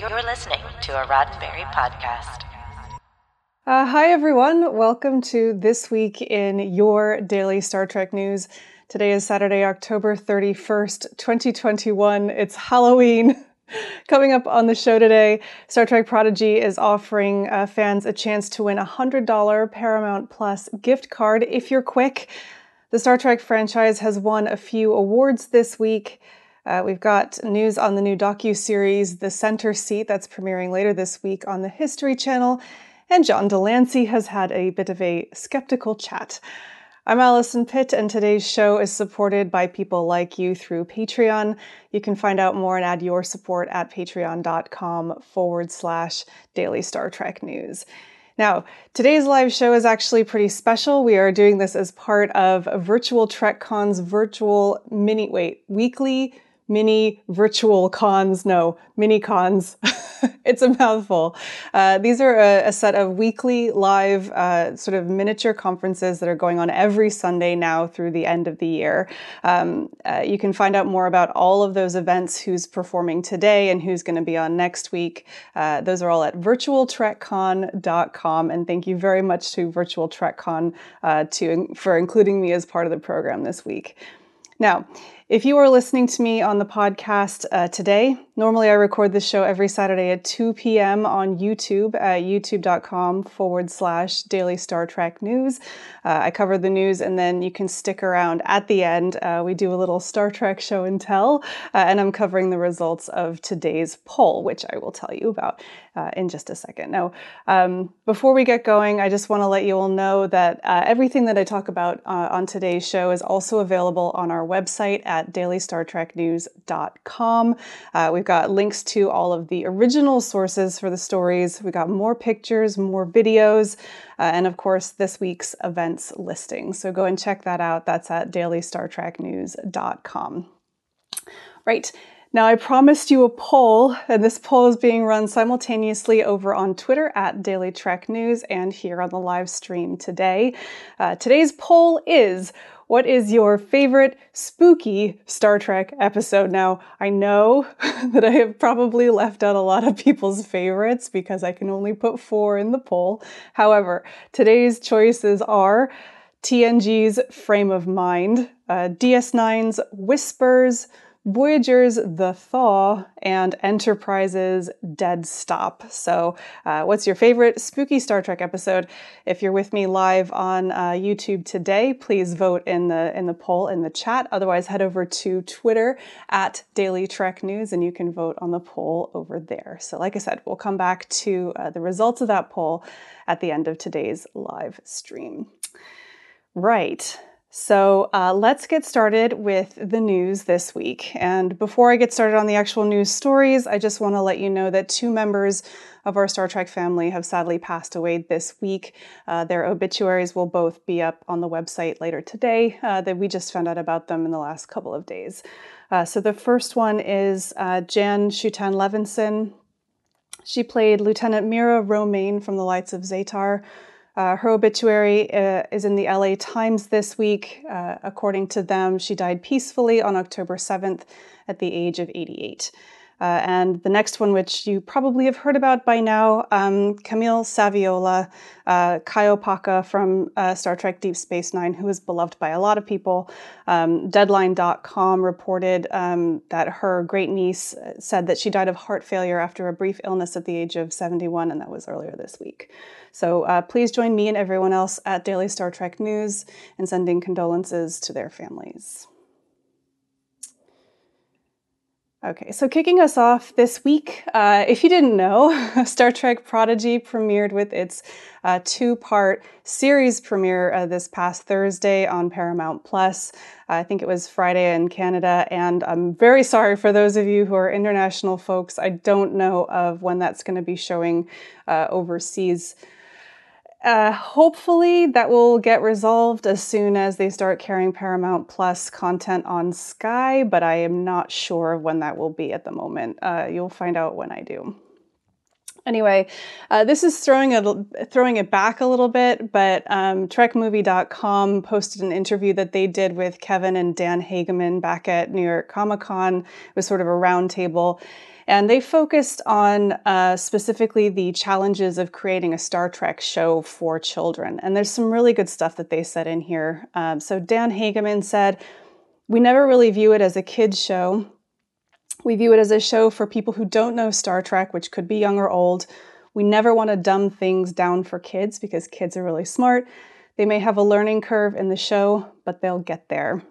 You're listening to a Roddenberry podcast. Uh, hi, everyone. Welcome to This Week in Your Daily Star Trek News. Today is Saturday, October 31st, 2021. It's Halloween. Coming up on the show today, Star Trek Prodigy is offering uh, fans a chance to win a $100 Paramount Plus gift card if you're quick. The Star Trek franchise has won a few awards this week. Uh, we've got news on the new docu-series The Center Seat that's premiering later this week on the History Channel, and John de Lancie has had a bit of a skeptical chat. I'm Allison Pitt, and today's show is supported by people like you through Patreon. You can find out more and add your support at patreon.com forward slash daily Star Trek news. Now, today's live show is actually pretty special. We are doing this as part of Virtual TrekCon's virtual mini, wait, weekly mini virtual cons. No, mini cons. it's a mouthful. Uh, these are a, a, set of weekly live uh, sort of miniature conferences that are going on every Sunday now through the end of the year. Um, uh, you can find out more about all of those events, who's performing today and who's going to be on next week. Uh, those are all at virtualtrekcon.com. And thank you very much to Virtual TrekCon uh, to, for including me as part of the program this week. Now, if you are listening to me on the podcast uh, today, normally I record this show every Saturday at 2 p.m. on YouTube at youtube.com forward slash daily Star Trek news. Uh, I cover the news and then you can stick around at the end. Uh, we do a little Star Trek show and tell, uh, and I'm covering the results of today's poll, which I will tell you about uh, in just a second. Now, um, before we get going, I just want to let you all know that uh, everything that I talk about on today's show is also available on our website at dailystartreknews.com. Uh, we've got links to all of the original sources for the stories. We've got more pictures, more videos, uh, and of course, this week's events listing. So go and check that out. That's at dailystartreknews.com. Right. Now, I promised you a poll, and this poll is being run simultaneously over on Twitter at Daily Trek News and here on the live stream today. Uh, today's poll is what is your favorite spooky Star Trek episode? Now, I know that I have probably left out a lot of people's favorites because I can only put four in the poll. However, today's choices are TNG's Frame of Mind, uh, DS9's Whispers, Voyager's The Thaw and Enterprise's Dead Stop. So, uh, what's your favorite spooky Star Trek episode? If you're with me live on uh, YouTube today, please vote in the in the poll in the chat. Otherwise, head over to Twitter at Daily Trek News and you can vote on the poll over there. So, like I said, we'll come back to uh, the results of that poll at the end of today's live stream. Right. So uh, let's get started with the news this week. And before I get started on the actual news stories, I just want to let you know that two members of our Star Trek family have sadly passed away this week. Uh, their obituaries will both be up on the website later today. Uh, that we just found out about them in the last couple of days. Uh, so the first one is uh, Jan Shutan Levinson. She played Lieutenant Mira Romaine from The Lights of Zetar. Uh, her obituary uh, is in the LA Times this week. Uh, according to them, she died peacefully on October 7th at the age of 88. Uh, and the next one, which you probably have heard about by now, um, Camille Saviola, uh, Kai Opaka from uh, Star Trek Deep Space Nine, who is beloved by a lot of people. Um, Deadline.com reported um, that her great niece said that she died of heart failure after a brief illness at the age of 71, and that was earlier this week. So uh, please join me and everyone else at Daily Star Trek News in sending condolences to their families. Okay, so kicking us off this week, uh, if you didn't know, Star Trek Prodigy premiered with its uh, two part series premiere uh, this past Thursday on Paramount Plus. I think it was Friday in Canada, and I'm very sorry for those of you who are international folks. I don't know of when that's going to be showing uh, overseas. Uh, hopefully, that will get resolved as soon as they start carrying Paramount Plus content on Sky, but I am not sure when that will be at the moment. Uh, you'll find out when I do. Anyway, uh, this is throwing it throwing it back a little bit, but um, TrekMovie.com posted an interview that they did with Kevin and Dan Hageman back at New York Comic Con. It was sort of a roundtable, and they focused on uh, specifically the challenges of creating a Star Trek show for children. And there's some really good stuff that they said in here. Um, so Dan Hageman said, "We never really view it as a kids show." We view it as a show for people who don't know Star Trek, which could be young or old. We never want to dumb things down for kids because kids are really smart. They may have a learning curve in the show, but they'll get there.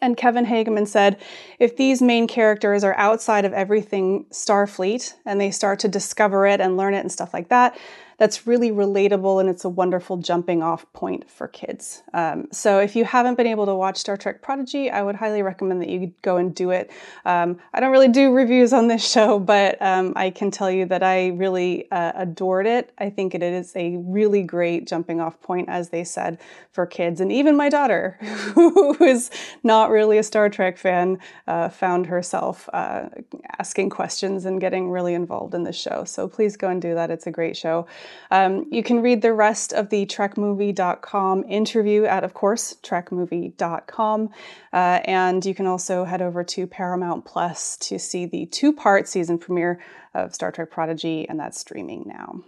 And Kevin Hageman said if these main characters are outside of everything Starfleet and they start to discover it and learn it and stuff like that, that's really relatable and it's a wonderful jumping off point for kids. Um, so if you haven't been able to watch Star Trek Prodigy, I would highly recommend that you go and do it. Um, I don't really do reviews on this show, but um, I can tell you that I really uh, adored it. I think it is a really great jumping off point, as they said, for kids. And even my daughter, who is not really a Star Trek fan, uh, found herself uh, asking questions and getting really involved in the show. So please go and do that. It's a great show. Um, you can read the rest of the TrekMovie.com interview at, of course, TrekMovie.com. Uh, and you can also head over to Paramount Plus to see the two part season premiere of Star Trek Prodigy, and that's streaming now.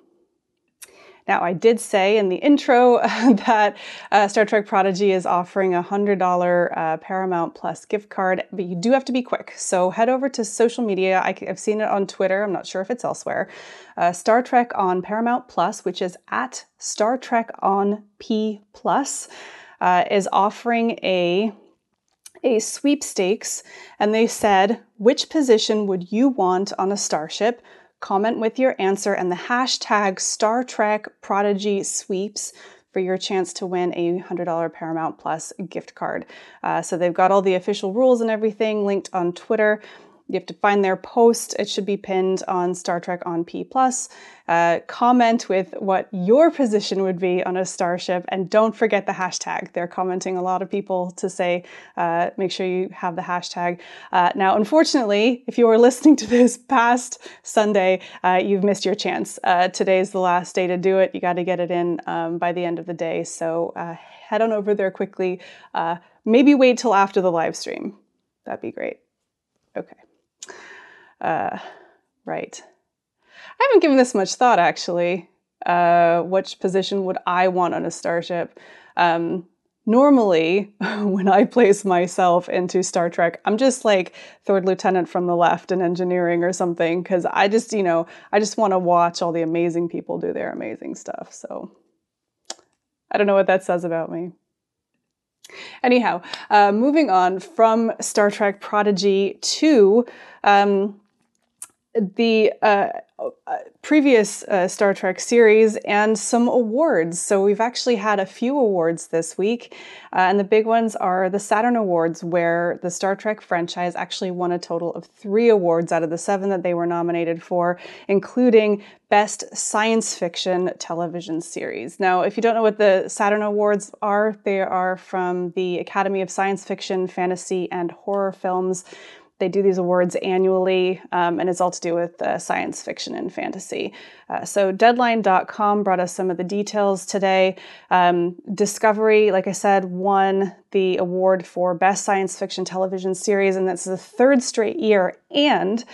Now, I did say in the intro that uh, Star Trek Prodigy is offering a $100 uh, Paramount Plus gift card, but you do have to be quick. So head over to social media. I, have seen it on Twitter. I'm not sure if it's elsewhere. Uh, Star Trek on Paramount Plus, which is at Star Trek on P Plus, uh, is offering a a sweepstakes and they said, which position would you want on a starship? Comment with your answer and the hashtag Star Trek Prodigy Sweeps for your chance to win a $100 Paramount Plus gift card. Uh, so they've got all the official rules and everything linked on Twitter. You have to find their post. It should be pinned on Star Trek on P. Uh, comment with what your position would be on a starship, and don't forget the hashtag. They're commenting a lot of people to say, uh, make sure you have the hashtag. Uh, now, unfortunately, if you are listening to this past Sunday, uh, you've missed your chance. Uh, today's the last day to do it. You got to get it in um, by the end of the day. So uh, head on over there quickly. maybe wait till after the live stream. That'd be great. Okay. Uh, right. I haven't given this much thought actually. Uh, which position would I want on a starship? Um, normally, when I place myself into Star Trek, I'm just like third lieutenant from the left in engineering or something because I just, you know, I just want to watch all the amazing people do their amazing stuff. So I don't know what that says about me. Anyhow, uh, moving on from Star Trek Prodigy to um, the uh, uh, previous uh, Star Trek series and some awards. So we've actually had a few awards this week, uh, and the big ones are the Saturn Awards, where the Star Trek franchise actually won a total of three awards out of the seven that they were nominated for, including Best Science Fiction Television Series. Now, if you don't know what the Saturn Awards are, they are from the Academy of Science Fiction, Fantasy, and Horror Films. They do these awards annually, um, and it's all to do with uh, science fiction and fantasy. Uh, so, Deadline.com brought us some of the details today. Um, Discovery, like I said, won the award for Best Science Fiction Television Series, and that's the third straight year. And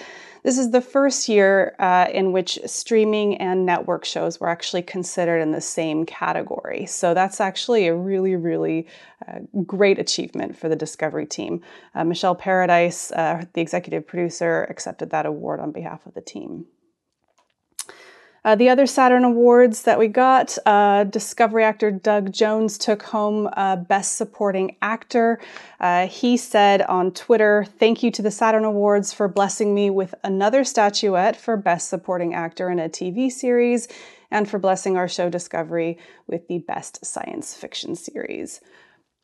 this is the first year uh, in which streaming and network shows were actually considered in the same category. So that's actually a really, really uh, great achievement for the Discovery team. Uh, Michelle Paradise, uh, the executive producer, accepted that award on behalf of the team. Uh, the other Saturn Awards that we got, uh, Discovery actor Doug Jones took home uh, Best Supporting Actor. Uh, he said on Twitter, Thank you to the Saturn Awards for blessing me with another statuette for Best Supporting Actor in a TV series and for blessing our show Discovery with the Best Science Fiction Series.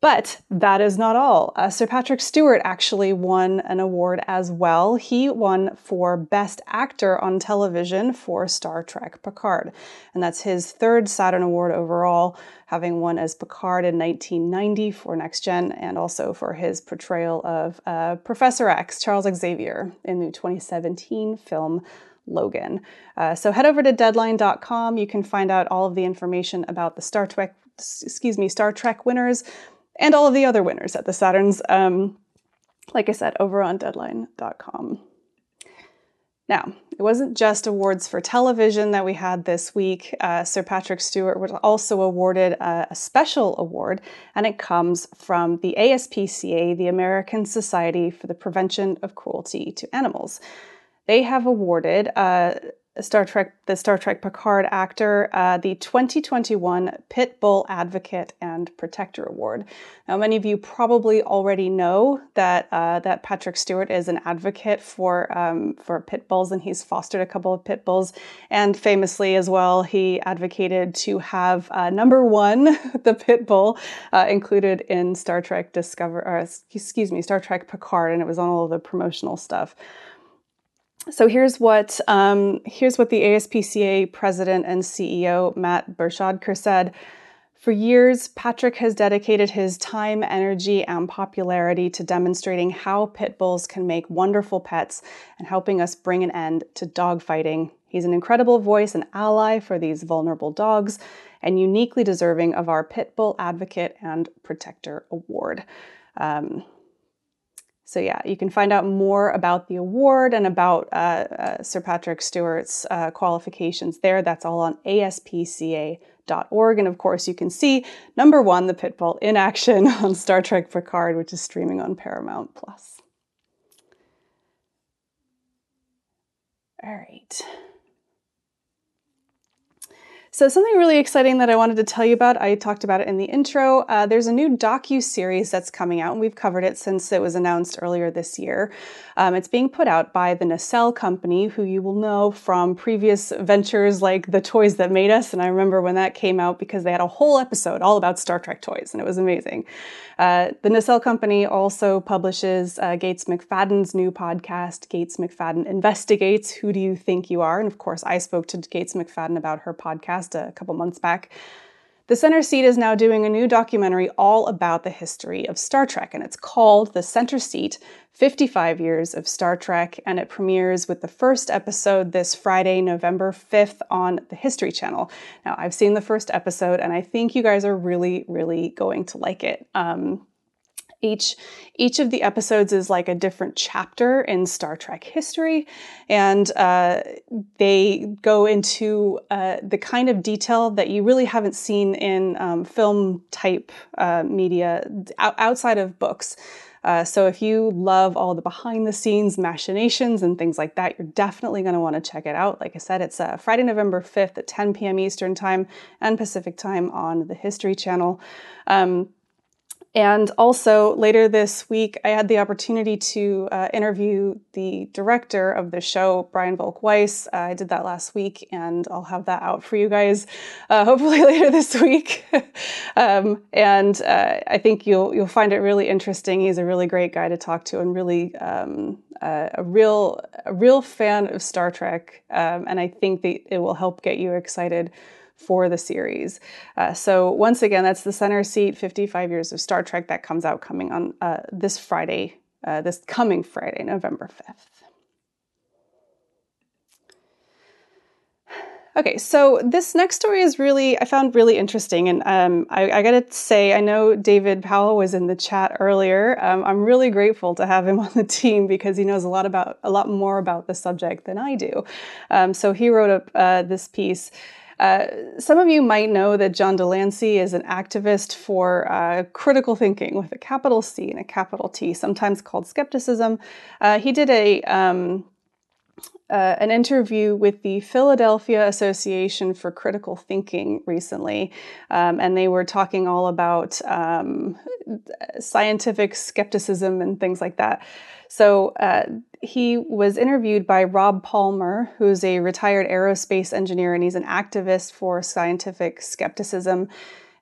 But that is not all. Uh, Sir Patrick Stewart actually won an award as well. He won for Best Actor on Television for Star Trek Picard. And that's his third Saturn Award overall, having won as Picard in 1990 for Next Gen and also for his portrayal of uh, Professor X, Charles Xavier, in the 2017 film Logan. Uh, so head over to deadline.com. You can find out all of the information about the Star Trek, excuse me, Star Trek winners and all of the other winners at the Saturns. Um, like I said, over on deadline.com. Now, it wasn't just awards for television that we had this week. Uh, Sir Patrick Stewart was also awarded a, a, special award, and it comes from the ASPCA, the American Society for the Prevention of Cruelty to Animals. They have awarded uh, Star Trek, the Star Trek Picard actor, uh, the 2021 Pit Bull Advocate and Protector Award. Now, many of you probably already know that uh, that Patrick Stewart is an advocate for um, for pit bulls, and he's fostered a couple of pit bulls. And famously, as well, he advocated to have uh, number one, the pit bull, uh, included in Star Trek Discover, or excuse me, Star Trek Picard, and it was on all of the promotional stuff so here's what um, here's what the ASPCA president and CEO Matt Bershadker said. For years, Patrick has dedicated his time, energy, and popularity to demonstrating how pit bulls can make wonderful pets and helping us bring an end to dogfighting. He's an incredible voice and ally for these vulnerable dogs and uniquely deserving of our Pit Bull Advocate and Protector Award. Um, so, yeah, you can find out more about the award and about uh, uh, Sir Patrick Stewart's uh, qualifications there. That's all on aspca.org. And of course, you can see number one, the Pitbull in action on Star Trek Picard, which is streaming on Paramount Plus. All right. So something really exciting that I wanted to tell you about, I talked about it in the intro. Uh, there's a new docu-series that's coming out, and we've covered it since it was announced earlier this year. Um, it's being put out by the Nacelle Company, who you will know from previous ventures like The Toys That Made Us, and I remember when that came out because they had a whole episode all about Star Trek toys, and it was amazing. Uh, the Nacelle Company also publishes uh, Gates McFadden's new podcast, Gates McFadden Investigates Who Do You Think You Are? And of course, I spoke to Gates McFadden about her podcast a couple months back. The Center Seat is now doing a new documentary all about the history of Star Trek, and it's called The Center Seat 55 Years of Star Trek, and it premieres with the first episode this Friday, November 5th on the History Channel. Now, I've seen the first episode, and I think you guys are really, really going to like it. Um, each each of the episodes is like a different chapter in Star Trek history, and uh, they go into uh, the kind of detail that you really haven't seen in um, film type uh, media outside of books. Uh, so if you love all the behind the scenes machinations and things like that, you're definitely going to want to check it out. Like I said, it's uh, Friday, November 5th at 10 p.m. Eastern Time and Pacific Time on the History Channel. Um, and also later this week, I had the opportunity to uh, interview the director of the show, Brian Volk Weiss. Uh, I did that last week, and I'll have that out for you guys uh, hopefully later this week. um, and uh, I think you'll you'll find it really interesting. He's a really great guy to talk to, and really um, uh, a real a real fan of Star Trek. Um, and I think that it will help get you excited for the series. Uh, so once again, that's the center seat, 55 years of Star Trek that comes out coming on uh, this Friday, uh, this coming Friday, November 5th. Okay, so this next story is really, I found really interesting. And um, I, I gotta say, I know David Powell was in the chat earlier. Um, I'm really grateful to have him on the team because he knows a lot about, a lot more about the subject than I do. Um, so he wrote up uh, this piece uh, some of you might know that John de Lancie is an activist for uh, critical thinking with a capital C and a capital T, sometimes called skepticism. Uh, he did a um, uh, an interview with the Philadelphia Association for Critical Thinking recently, um, and they were talking all about um, scientific skepticism and things like that. So uh, he was interviewed by Rob Palmer, who's a retired aerospace engineer, and he's an activist for scientific skepticism.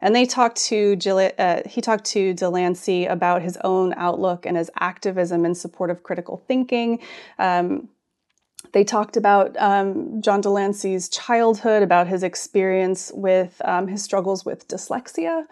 And they talked to uh, he talked to de Lancie about his own outlook and his activism in support of critical thinking. Um, they talked about um, John de Lancie's childhood, about his experience with um, his struggles with dyslexia.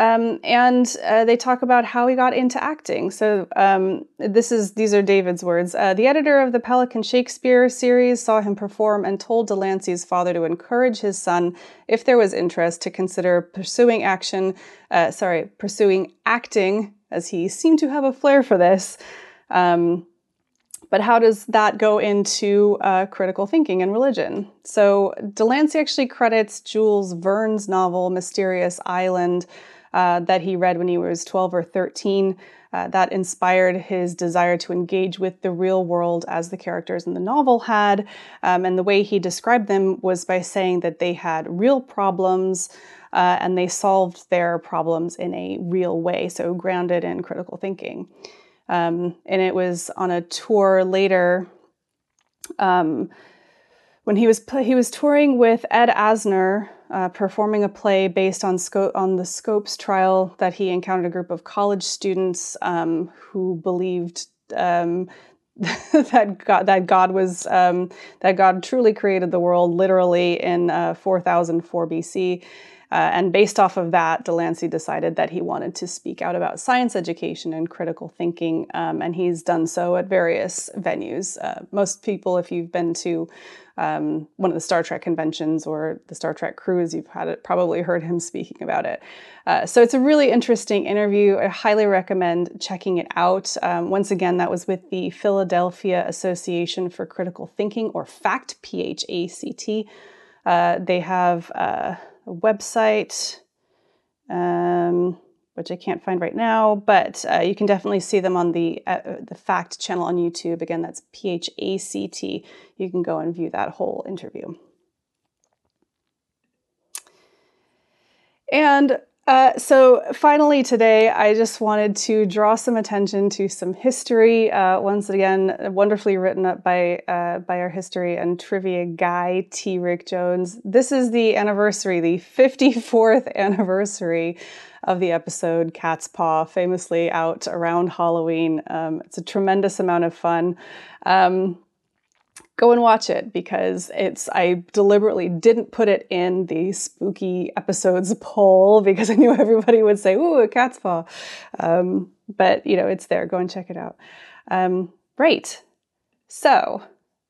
Um, and uh, they talk about how he got into acting. So um, this is these are David's words. Uh, the editor of the Pelican Shakespeare series saw him perform and told de Lancie's father to encourage his son, if there was interest, to consider pursuing action. Uh, sorry, pursuing acting, as he seemed to have a flair for this. Um, but how does that go into uh, critical thinking and religion? So de Lancie actually credits Jules Verne's novel Mysterious Island uh, that he read when he was 12 or 13. Uh, that inspired his desire to engage with the real world as the characters in the novel had. Um, and the way he described them was by saying that they had real problems uh, and they solved their problems in a real way, so grounded in critical thinking. Um, and it was on a tour later. Um, when he was he was touring with Ed Asner, uh, performing a play based on Sco- on the Scopes trial that he encountered a group of college students um, who believed um, that God that God was um, that God truly created the world literally in uh, 4004 BC. Uh, and based off of that, de Lancie decided that he wanted to speak out about science education and critical thinking, um, and he's done so at various venues. Uh, most people, if you've been to um, one of the Star Trek conventions or the Star Trek cruise, you've had it, probably heard him speaking about it. Uh, so it's a really interesting interview. I highly recommend checking it out. Um, once again, that was with the Philadelphia Association for Critical Thinking, or FACT, P H A C T. Uh, they have uh, a website. Um, which I can't find right now, but uh, you can definitely see them on the uh, the Fact channel on YouTube. Again, that's P H A C T. You can go and view that whole interview. And uh, so finally today, I just wanted to draw some attention to some history. Uh, once again, wonderfully written up by uh, by our history and trivia guy T. Rick Jones. This is the anniversary, the 54th anniversary of the episode Cat's Paw, famously out around Halloween. Um, it's a tremendous amount of fun. Um, go and watch it because it's I deliberately didn't put it in the spooky episodes poll because I knew everybody would say, "Ooh, a cat's paw," um, but you know it's there. Go and check it out. Um, right. So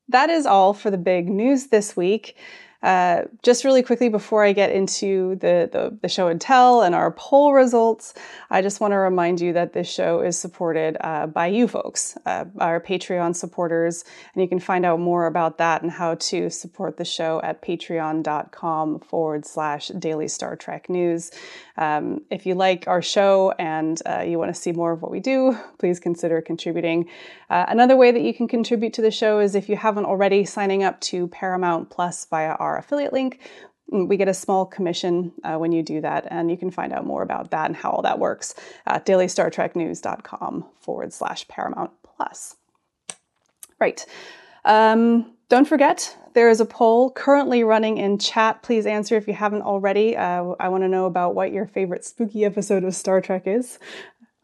that is all for the big news this week. Uh, just really quickly before I get into the, the, the, show and tell and our poll results, I just want to remind you that this show is supported uh, by you folks, uh, our Patreon supporters, and you can find out more about that and how to support the show at patreon.com forward slash daily Star Trek news. Um, if you like our show and uh, you want to see more of what we do, please consider contributing. Uh, another way that you can contribute to the show is if you haven't already signing up to Paramount Plus via our affiliate link. Mm, we get a small commission uh, when you do that, and you can find out more about that and how all that works at dailystartreknews.com forward slash Paramount Plus. Right. Um, don't forget, there is a poll currently running in chat. Please answer if you haven't already. Uh, I want to know about what your favorite spooky episode of Star Trek is.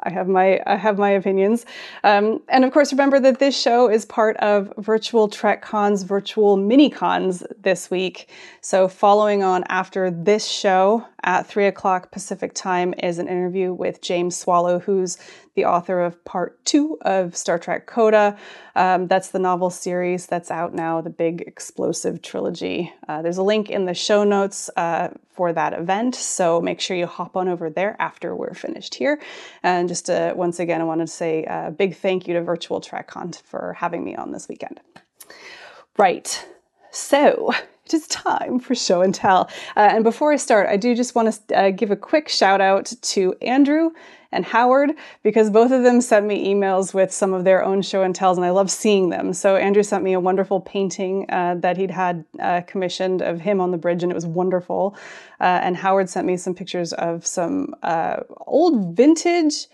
I have my I have my opinions, um, and of course, remember that this show is part of Virtual Trek Con's virtual mini cons this week. So, following on after this show at three o'clock Pacific time is an interview with James Swallow, who's the author of part two of Star Trek Coda. Um, that's the novel series that's out now, the big explosive trilogy. Uh, there's a link in the show notes uh, for that event, so make sure you hop on over there after we're finished here. And just to, once again, I wanted to say a big thank you to Virtual Trek TrekCon for having me on this weekend. Right, so it is time for show and tell. Uh, and before I start, I do just want to uh, give a quick shout out to Andrew and Howard because both of them sent me emails with some of their own show and tells, and I love seeing them. So Andrew sent me a wonderful painting uh, that he'd had uh, commissioned of him on the bridge, and it was wonderful. Uh, and Howard sent me some pictures of some uh, old vintage,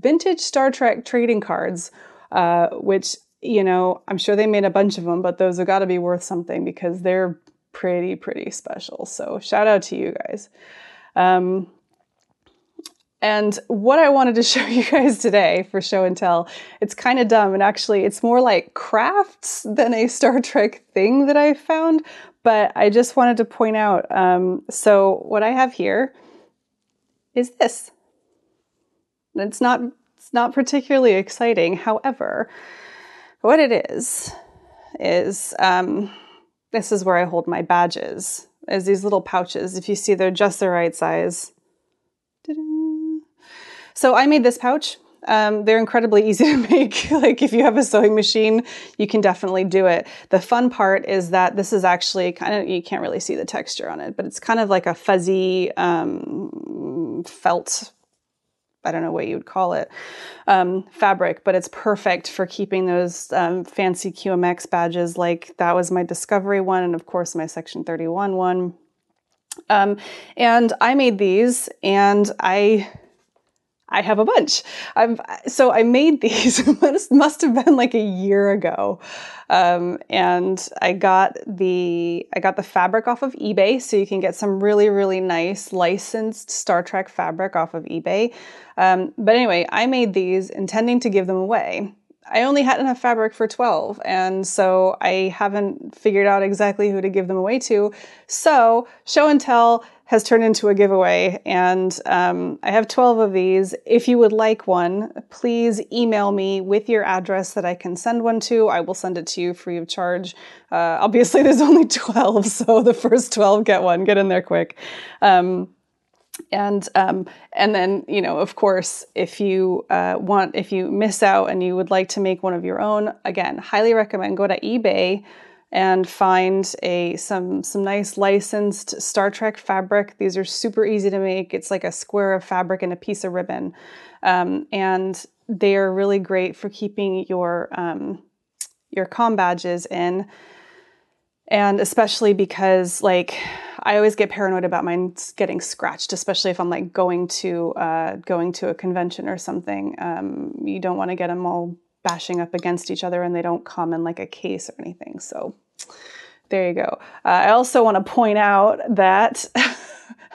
vintage Star Trek trading cards, uh, which you know I'm sure they made a bunch of them, but those have got to be worth something because they're pretty pretty special. So shout out to you guys. Um, and what I wanted to show you guys today for show and tell, it's kind of dumb. And actually, it's more like crafts than a Star Trek thing that I found. But I just wanted to point out um, so, what I have here is this It's not it's not particularly exciting. However, what it is is um, this is where I hold my badges. Is these little pouches. If you see, they're just the right size. So I made this pouch. Um, they're incredibly easy to make. like if you have a sewing machine, you can definitely do it. The fun part is that this is actually kind of you can't really see the texture on it, but it's kind of like a fuzzy um, felt. I don't know what you would call it, um, fabric, but it's perfect for keeping those um, fancy QMX badges. Like that was my Discovery one, and of course my Section 31 one. Um, and I made these, and I I have a bunch. I've, so I made these, must, must have been like a year ago. Um, and I got the, I got the fabric off of eBay. So you can get some really, really nice licensed Star Trek fabric off of eBay. Um, but anyway, I made these intending to give them away. I only had enough fabric for 12, and so I haven't figured out exactly who to give them away to. So, show and tell has turned into a giveaway, and um, I have 12 of these. If you would like one, please email me with your address that I can send one to. I will send it to you free of charge. Uh, obviously, there's only 12, so the first 12 get one. Get in there quick. Um, and um, and then you know of course if you uh, want if you miss out and you would like to make one of your own again highly recommend go to ebay and find a some some nice licensed star trek fabric. These are super easy to make. It's like a square of fabric and a piece of ribbon. Um, and they are really great for keeping your um, your com badges in and especially because like I always get paranoid about mine getting scratched, especially if I'm like going to uh, going to a convention or something. Um, you don't want to get them all bashing up against each other, and they don't come in like a case or anything. So there you go. Uh, I also want to point out that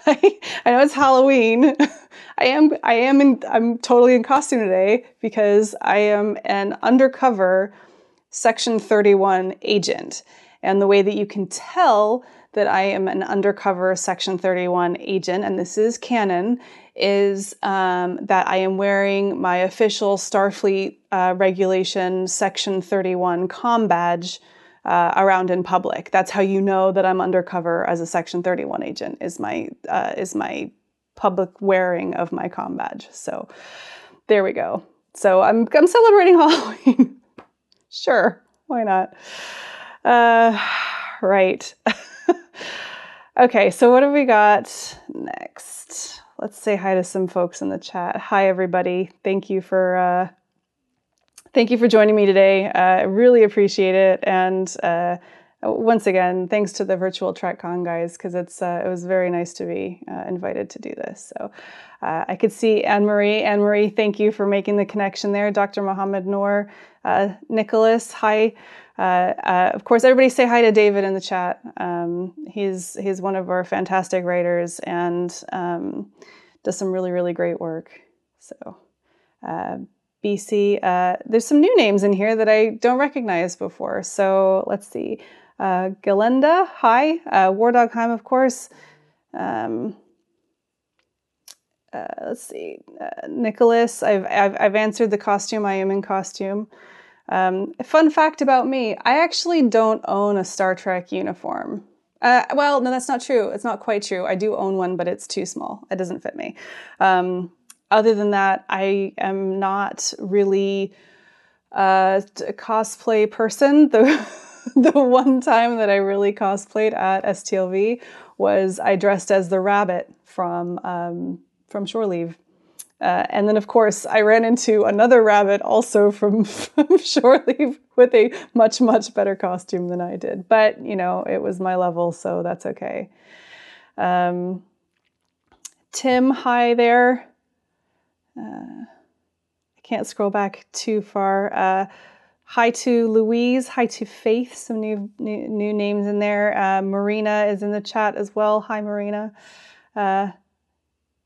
I, I know it's Halloween. I am I am in I'm totally in costume today because I am an undercover Section 31 agent. And the way that you can tell that I am an undercover Section 31 agent, and this is canon, is um, that I am wearing my official Starfleet uh, regulation Section 31 com badge uh, around in public. That's how you know that I'm undercover as a Section 31 agent. Is my uh, is my public wearing of my com badge. So there we go. So I'm I'm celebrating Halloween. sure, why not? Uh, right. okay, so what have we got next? Let's say hi to some folks in the chat. Hi, everybody. Thank you for uh, thank you for joining me today. Uh, I really appreciate it, and uh, once again, thanks to the virtual TrekCon guys because it's uh, it was very nice to be uh, invited to do this. So uh, I could see Anne Marie. Anne Marie, thank you for making the connection there. Dr. Mohammed Noor, uh, Nicholas, hi. Uh, uh, of course, everybody say hi to David in the chat. Um, he's he's one of our fantastic writers and um, does some really really great work. So, uh, BC, uh, there's some new names in here that I don't recognize before. So let's see, uh, Galenda, hi, uh, Wardogheim, of course. Um, let's see, Nicholas, I've, I've I've answered the costume. I am in costume. Um, fun fact about me I actually don't own a Star Trek uniform. Uh, well, no, that's not true. It's not quite true. I do own one, but it's too small. It doesn't fit me. Um, other than that, I am not really a cosplay person. The, the one time that I really cosplayed at STLV was I dressed as the rabbit from um, from Shore Leave. Uh, and then, of course, I ran into another rabbit also from, from Shore Leave with a much, much better costume than I did. But, you know, it was my level, so that's okay. Um, Tim, hi there. Uh, I can't scroll back too far. Uh, hi to Louise. Hi to Faith. Some new new, new names in there. Uh, Marina is in the chat as well. Hi, Marina. Uh,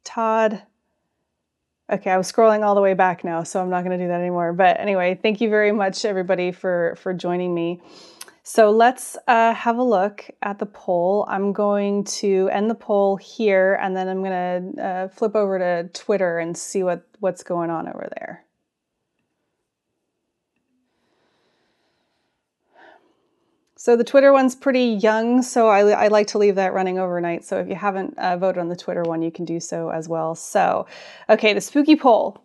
Todd. Okay, I was scrolling all the way back now, so I'm not going to do that anymore. But anyway, thank you very much, everybody, for for joining me. So let's uh, have a look at the poll. I'm going to end the poll here, and then I'm going to uh, flip over to Twitter and see what, what's going on over there. So the Twitter one's pretty young, so I, I, like to leave that running overnight. So if you haven't uh, voted on the Twitter one, you can do so as well. So, okay, the spooky poll.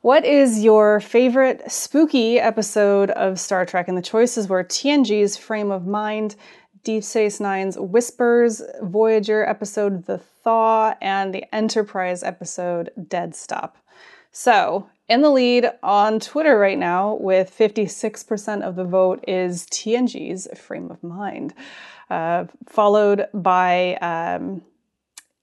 What is your favorite spooky episode of Star Trek? And the choices were TNG's Frame of Mind, Deep Space Nine's Whispers, Voyager episode The Thaw, and the Enterprise episode Dead Stop. So, in the lead on Twitter right now, with 56% of the vote, is TNG's Frame of Mind, uh, followed by. Um,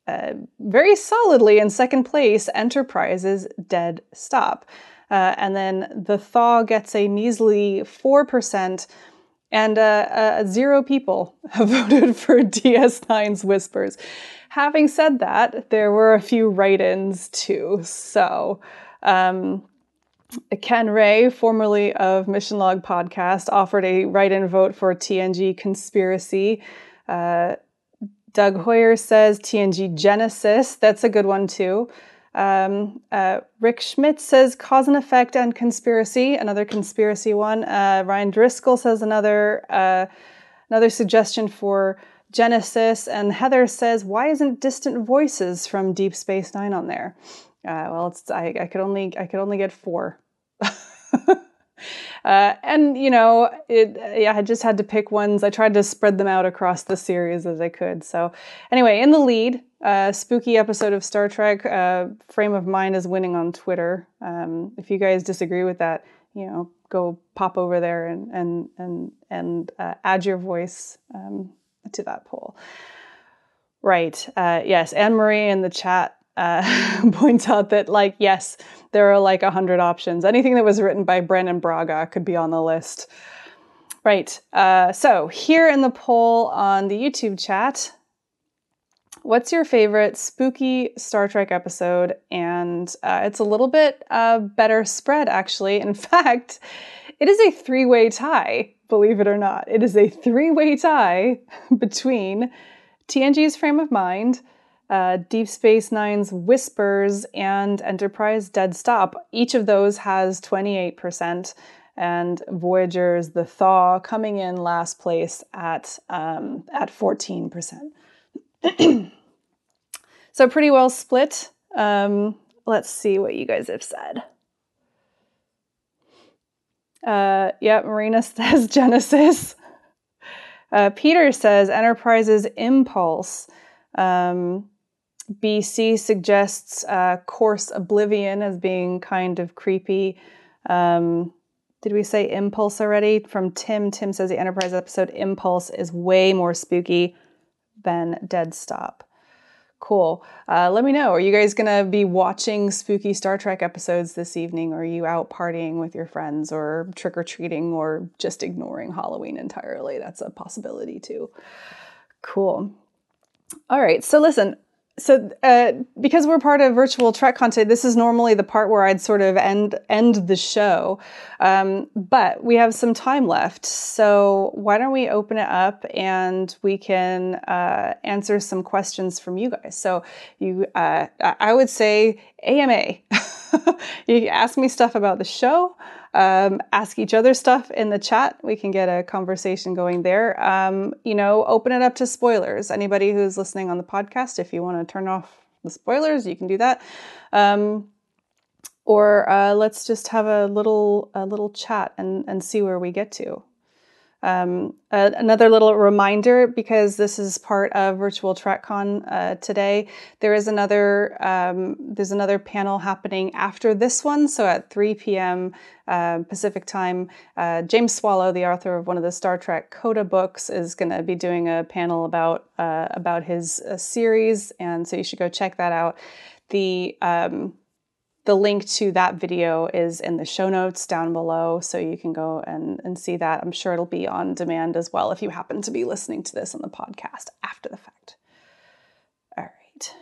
uh, very solidly in second place, Enterprise's Dead Stop. Uh, and then the Thaw gets a measly 4%, and uh, uh, zero people have voted for DS9's Whispers. Having said that, there were a few write ins too. So, um, Ken Ray, formerly of Mission Log Podcast, offered a write in vote for TNG Conspiracy. Uh, Doug Hoyer says TNG Genesis. That's a good one too. Um, uh, Rick Schmidt says cause and effect and conspiracy, another conspiracy one. Uh, Ryan Driscoll says another uh, another suggestion for Genesis, and Heather says why isn't Distant Voices from Deep Space Nine on there? Uh, well, it's I, I could only I could only get four. Uh, and you know, it, yeah, I just had to pick ones. I tried to spread them out across the series as I could. So, anyway, in the lead, uh, spooky episode of Star Trek. Uh, Frame of Mind is winning on Twitter. Um, if you guys disagree with that, you know, go pop over there and and and and uh, add your voice um, to that poll. Right. Uh, yes, Anne Marie in the chat uh, points out that, like, yes, there are like a hundred options. Anything that was written by Brannon Braga could be on the list. Right. Uh, so here in the poll on the YouTube chat, what's your favorite spooky Star Trek episode? And uh, it's a little bit uh, better spread, actually. In fact, it is a three way tie, believe it or not. It is a three way tie between TNG's Frame of Mind, uh, Deep Space Nine's Whispers and Enterprise Dead Stop. Each of those has 28%, and Voyager's The Thaw coming in last place at, um, at 14%. so, pretty well split. Um, let's see what you guys have said. Uh, yeah, Marina says Genesis. Uh, Peter says Enterprise's Impulse. Um, BC suggests uh, Course Oblivion as being kind of creepy. Um, did we say Impulse already? From Tim. Tim says the Enterprise episode Impulse is way more spooky than Dead Stop. Cool. Uh, let me know. Are you guys going to be watching spooky Star Trek episodes this evening? Or are you out partying with your friends or trick or treating or just ignoring Halloween entirely? That's a possibility too. Cool. All right. So listen, so uh, because we're part of virtual trek content this is normally the part where i'd sort of end end the show. Um, but we have some time left. So why don't we open it up and we can uh, answer some questions from you guys. So you uh, i would say ama you ask me stuff about the show um, ask each other stuff in the chat. We can get a conversation going there. Um, you know, open it up to spoilers. Anybody who's listening on the podcast, if you want to turn off the spoilers, you can do that. Um, or uh, let's just have a little a little chat and and see where we get to. Um, uh, another little reminder, because this is part of Virtual TrekCon uh, today, there is another um, there's another panel happening after this one. So at 3 p.m. Uh, Pacific time, uh, James Swallow, the author of one of the Star Trek Coda books, is going to be doing a panel about uh, about his uh, series, and so you should go check that out. The um, the link to that video is in the show notes down below, so you can go and, and see that. I'm sure it'll be on demand as well if you happen to be listening to this on the podcast after the fact. All right.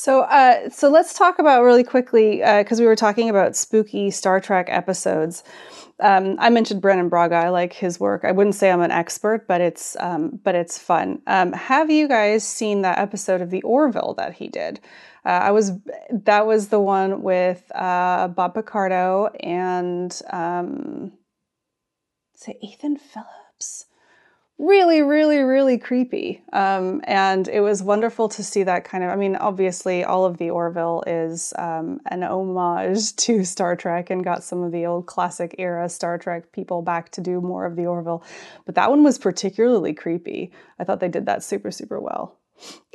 So, uh, so let's talk about really quickly because uh, we were talking about spooky Star Trek episodes. Um, I mentioned Brannon Braga. I like his work. I wouldn't say I'm an expert, but it's um, but it's fun. Um, have you guys seen that episode of the Orville that he did? Uh, I was that was the one with uh, Bob Picardo and um, say Ethan Phillips really, really, really creepy. Um, and it was wonderful to see that kind of. I mean, obviously, all of the Orville is um, an homage to Star Trek and got some of the old classic era Star Trek people back to do more of the Orville. But that one was particularly creepy. I thought they did that super, super well.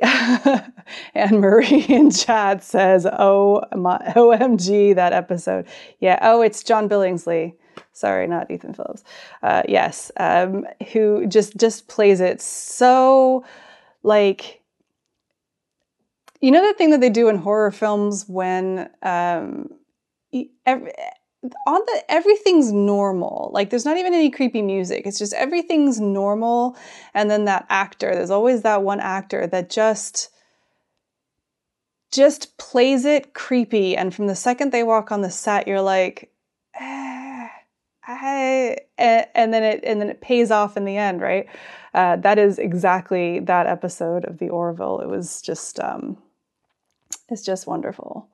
and Marie in chat says, "Oh, my, OMG, that episode." Yeah. Oh, it's John Billingsley sorry, not Ethan Phillips. Uh, yes, um, who just just plays it so like you know the thing that they do in horror films when um, every, on the everything's normal. Like there's not even any creepy music. It's just everything's normal. And then that actor there's always that one actor that just just plays it creepy. And from the second they walk on the set you're like eh I, and then it and then it pays off in the end, right? Uh, that is exactly that episode of the Orville. It was just um, it's just wonderful,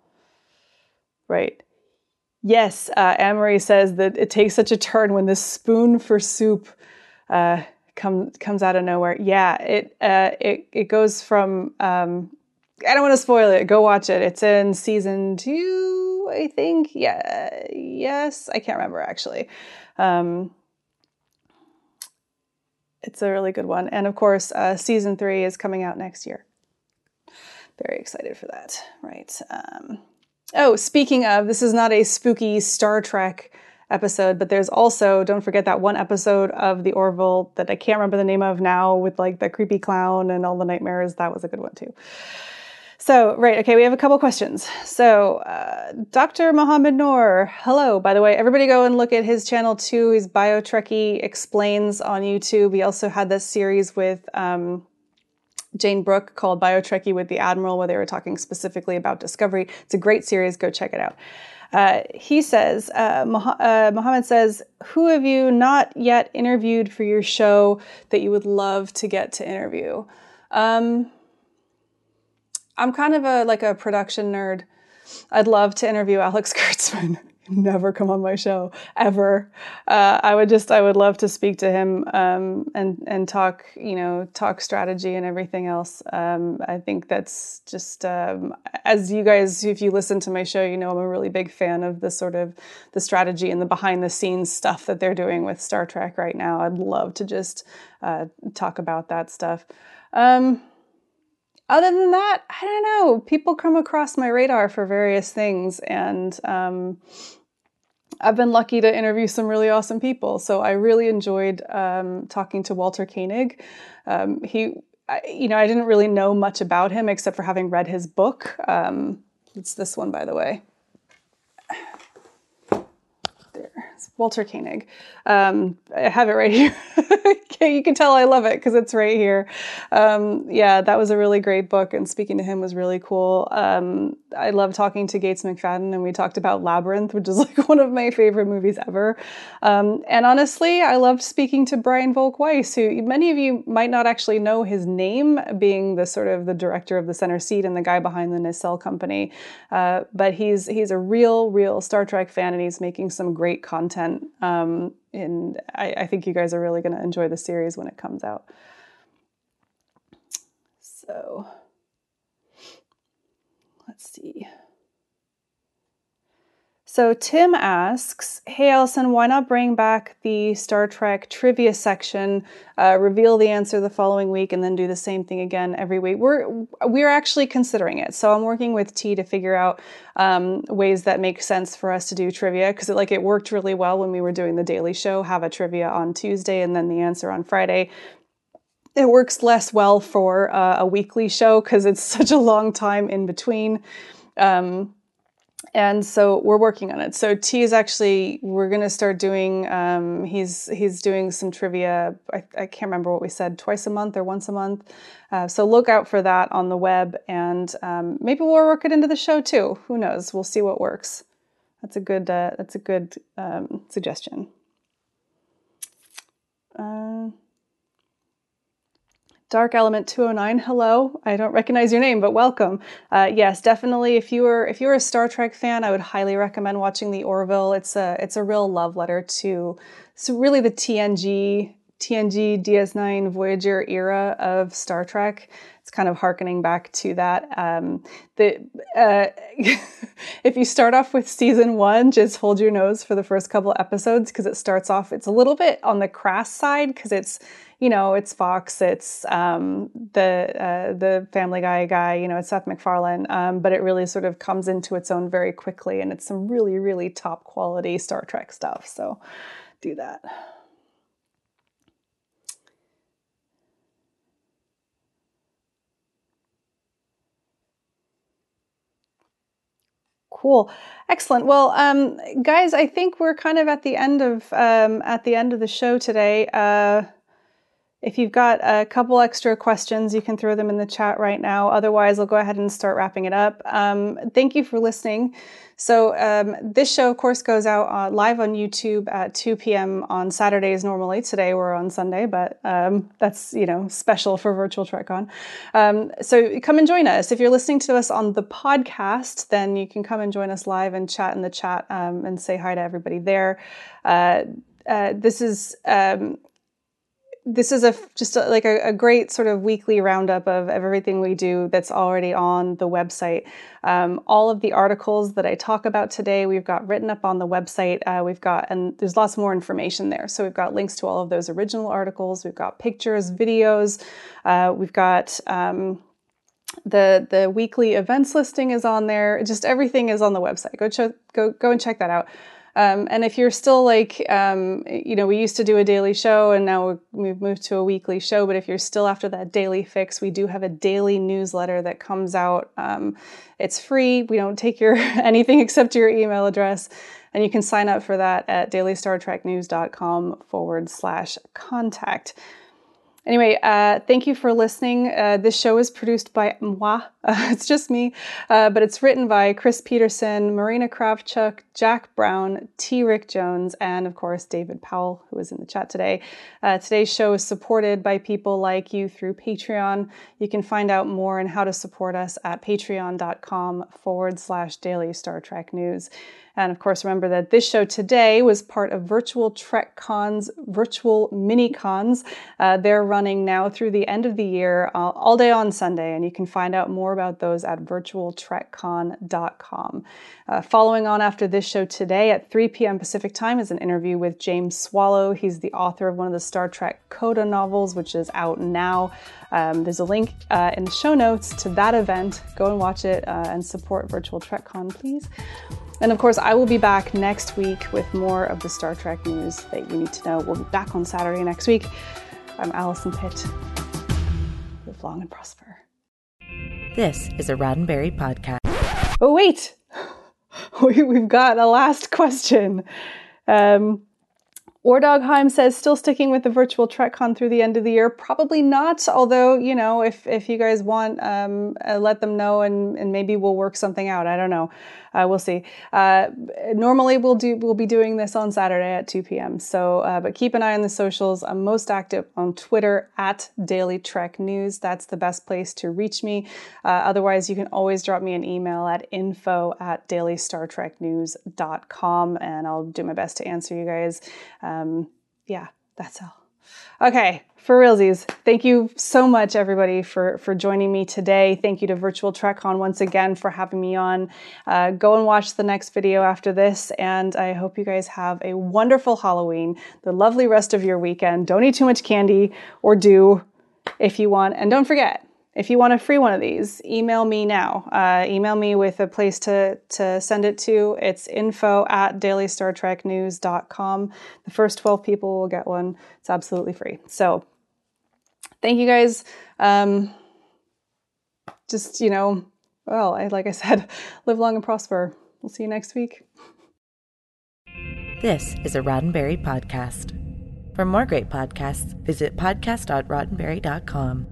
right? Yes, uh, Anne-Marie says that it takes such a turn when this spoon for soup uh, comes comes out of nowhere. Yeah, it uh, it it goes from um, I don't want to spoil it. Go watch it. It's in season two I think. Yeah, yes, I can't remember actually. Um, it's a really good one, and of course, uh, season three is coming out next year. Very excited for that. Right. Um, oh, speaking of, this is not a spooky Star Trek episode, but there's also don't forget that one episode of the Orville that I can't remember the name of now with like the creepy clown and all the nightmares. That was a good one too. So, right, okay, we have a couple questions. So, uh, Dr. Mohamed Noor, hello, by the way. Everybody go and look at his channel too. He's BioTrekkie Explains on YouTube. He also had this series with um, Jane Brooke called BioTrekkie with the Admiral, where they were talking specifically about discovery. It's a great series. Go check it out. Uh, he says, uh, uh, Mohamed says, Who have you not yet interviewed for your show that you would love to get to interview? Um, I'm kind of a like a production nerd. I'd love to interview Alex Kurtzman. Never come on my show ever. Uh, I would just, I would love to speak to him um, and and talk, you know, talk strategy and everything else. Um, I think that's just um, as you guys, if you listen to my show, you know, I'm a really big fan of the sort of the strategy and the behind the scenes stuff that they're doing with Star Trek right now. I'd love to just uh, talk about that stuff. Um, other than that, I don't know. People come across my radar for various things, and um, I've been lucky to interview some really awesome people. So I really enjoyed um, talking to Walter Koenig. Um, he, I, you know, I didn't really know much about him except for having read his book. Um, it's this one, by the way. Walter Koenig. Um, I have it right here. you can tell I love it because it's right here. Um, yeah, that was a really great book, and speaking to him was really cool. Um, I love talking to Gates McFadden, and we talked about Labyrinth, which is like one of my favorite movies ever. Um, and honestly, I loved speaking to Brian Volk-Weiss, who many of you might not actually know his name, being the sort of the director of the Center Seat and the guy behind the Nacelle Company. Uh, but he's he's a real, real Star Trek fan, and he's making some great content. Um, and I, I think you guys are really going to enjoy the series when it comes out. So let's see. So Tim asks, "Hey Allison, why not bring back the Star Trek trivia section? Uh, reveal the answer the following week, and then do the same thing again every week." We're we're actually considering it. So I'm working with T to figure out um, ways that make sense for us to do trivia because it like it worked really well when we were doing the Daily Show. Have a trivia on Tuesday and then the answer on Friday. It works less well for uh, a weekly show because it's such a long time in between. Um, and so we're working on it. So T is actually we're going to start doing. Um, he's he's doing some trivia. I, I, can't remember what we said twice a month or once a month. Uh, so look out for that on the web, and um, maybe we'll work it into the show too. Who knows? We'll see what works. That's a good. Uh, that's a good um, suggestion. Uh, Dark Element 209, hello. I don't recognize your name, but welcome. Uh, yes, definitely. If you were if you were a Star Trek fan, I would highly recommend watching the Orville. It's a it's a real love letter to so really the TNG TNG DS9 Voyager era of Star Trek. It's kind of harkening back to that. Um, the uh, if you start off with season one, just hold your nose for the first couple episodes because it starts off. It's a little bit on the crass side because it's you know, it's Fox, it's um, the uh, the Family Guy guy, you know, it's Seth MacFarlane, um, but it really sort of comes into its own very quickly, and it's some really, really top quality Star Trek stuff. So, do that. Cool, excellent. Well, um, guys, I think we're kind of at the end of um, at the end of the show today. Uh, if you've got a couple extra questions, you can throw them in the chat right now. Otherwise, I'll go ahead and start wrapping it up. Um, thank you for listening. So, um, this show, of course, goes out uh, live on YouTube at 2 p.m. on Saturdays normally. Today we're on Sunday, but um, that's, you know, special for Virtual TrekCon. Um, so, come and join us. If you're listening to us on the podcast, then you can come and join us live and chat in the chat um, and say hi to everybody there. Uh, uh, this is um, this is a just a, like a, a, great sort of weekly roundup of, everything we do that's already on the website. Um, all of the articles that I talk about today, we've got written up on the website. Uh, we've got, and there's lots more information there. So we've got links to all of those original articles. We've got pictures, videos. Uh, we've got um, the the weekly events listing is on there. Just everything is on the website. Go go go and check that out. Um, and if you're still like, um, you know, we used to do a daily show and now we've moved to a weekly show, but if you're still after that daily fix, we do have a daily newsletter that comes out. Um, it's free. We don't take your anything except your email address. And you can sign up for that at dailystartreknews.com forward slash contact. Anyway, uh, thank you for listening. Uh, this show is produced by moi. Uh, it's just me, uh, but it's written by Chris Peterson, Marina Kravchuk, Jack Brown, T. Rick Jones, and of course David Powell, who is in the chat today. Uh, today's show is supported by people like you through Patreon. You can find out more and how to support us at patreon.com forward slash daily Star Trek news. And of course, remember that this show today was part of Virtual Trek Con's virtual mini cons. Uh, they're running now through the end of the year, uh, all day on Sunday, and you can find out more about those at virtualtrekcon.com. Uh, following on after this show today at 3 p.m. Pacific time is an interview with James Swallow. He's the author of one of the Star Trek Coda novels, which is out now. Um, there's a link uh, in the show notes to that event. Go and watch it uh, and support Virtual TrekCon, please. And of course, I will be back next week with more of the Star Trek news that you need to know. We'll be back on Saturday next week. I'm Allison Pitt. Live long and prosper. This is a Roddenberry podcast. Oh, wait! We, have got a last question. Um, Ordogheim says, still sticking with the virtual TrekCon through the end of the year? Probably not. Although, you know, if, if you guys want, um, uh, let them know and, and maybe we'll work something out. I don't know. Uh, we'll see. Uh, normally, we'll do we'll be doing this on Saturday at 2 p.m. So, uh, but keep an eye on the socials. I'm most active on Twitter at Daily Trek News. That's the best place to reach me. Uh, otherwise, you can always drop me an email at info at dailystartreknews.com, and I'll do my best to answer you guys. Um, yeah, that's all. Okay, for realsies, thank you so much, everybody, for, for joining me today. Thank you to Virtual TrekCon once again for having me on. Uh, go and watch the next video after this, and I hope you guys have a wonderful Halloween, the lovely rest of your weekend. Don't eat too much candy, or do if you want. And don't forget, if you want a free one of these, email me now. Uh, email me with a place to, to send it to. It's info at dailystartreknews.com. The first 12 people will get one. It's absolutely free. So thank you guys. Um, just, you know, well, I, like I said, live long and prosper. We'll see you next week. This is a Roddenberry podcast. For more great podcasts, visit podcast.roddenberry.com.